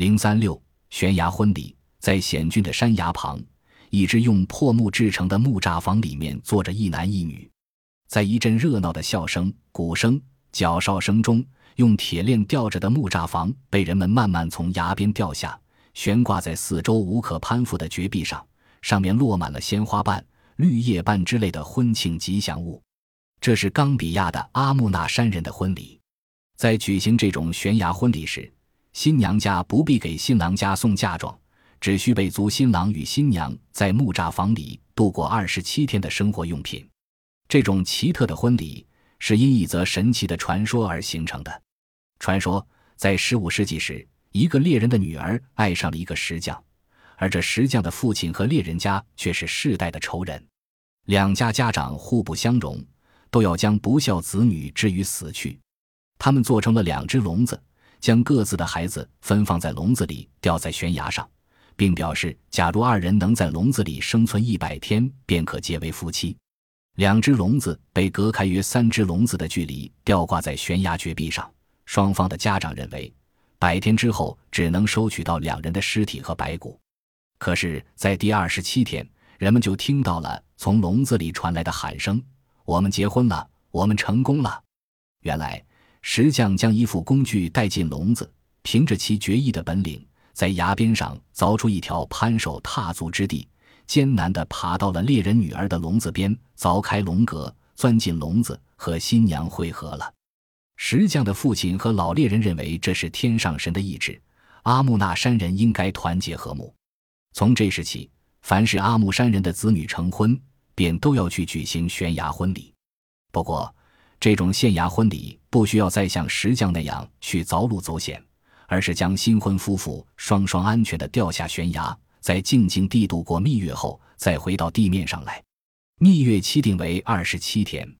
零三六悬崖婚礼，在险峻的山崖旁，一只用破木制成的木栅房里面坐着一男一女，在一阵热闹的笑声、鼓声、脚哨声中，用铁链吊着的木栅房被人们慢慢从崖边掉下，悬挂在四周无可攀附的绝壁上，上面落满了鲜花瓣、绿叶瓣之类的婚庆吉祥物。这是冈比亚的阿木纳山人的婚礼。在举行这种悬崖婚礼时，新娘家不必给新郎家送嫁妆，只需备足新郎与新娘在木栅房里度过二十七天的生活用品。这种奇特的婚礼是因一则神奇的传说而形成的。传说在十五世纪时，一个猎人的女儿爱上了一个石匠，而这石匠的父亲和猎人家却是世代的仇人，两家家长互不相容，都要将不孝子女置于死去。他们做成了两只笼子，将各自的孩子分放在笼子里，吊在悬崖上，并表示，假如二人能在笼子里生存一百天，便可结为夫妻。两只笼子被隔开约三只笼子的距离，吊挂在悬崖绝壁上。双方的家长认为，百天之后只能收取到两人的尸体和白骨。可是，在第二十七天，人们就听到了从笼子里传来的喊声：“我们结婚了，我们成功了！”原来。石匠将一副工具带进笼子，凭着其绝艺的本领，在崖边上凿出一条攀手踏足之地，艰难地爬到了猎人女儿的笼子边，凿开笼格，钻进笼子，和新娘会合了。石匠的父亲和老猎人认为这是天上神的意志，阿木纳山人应该团结和睦。从这时起，凡是阿木山人的子女成婚，便都要去举行悬崖婚礼。不过，这种县衙婚礼不需要再像石匠那样去凿路走险，而是将新婚夫妇双双安全地掉下悬崖，在静静地度过蜜月后，再回到地面上来。蜜月期定为二十七天。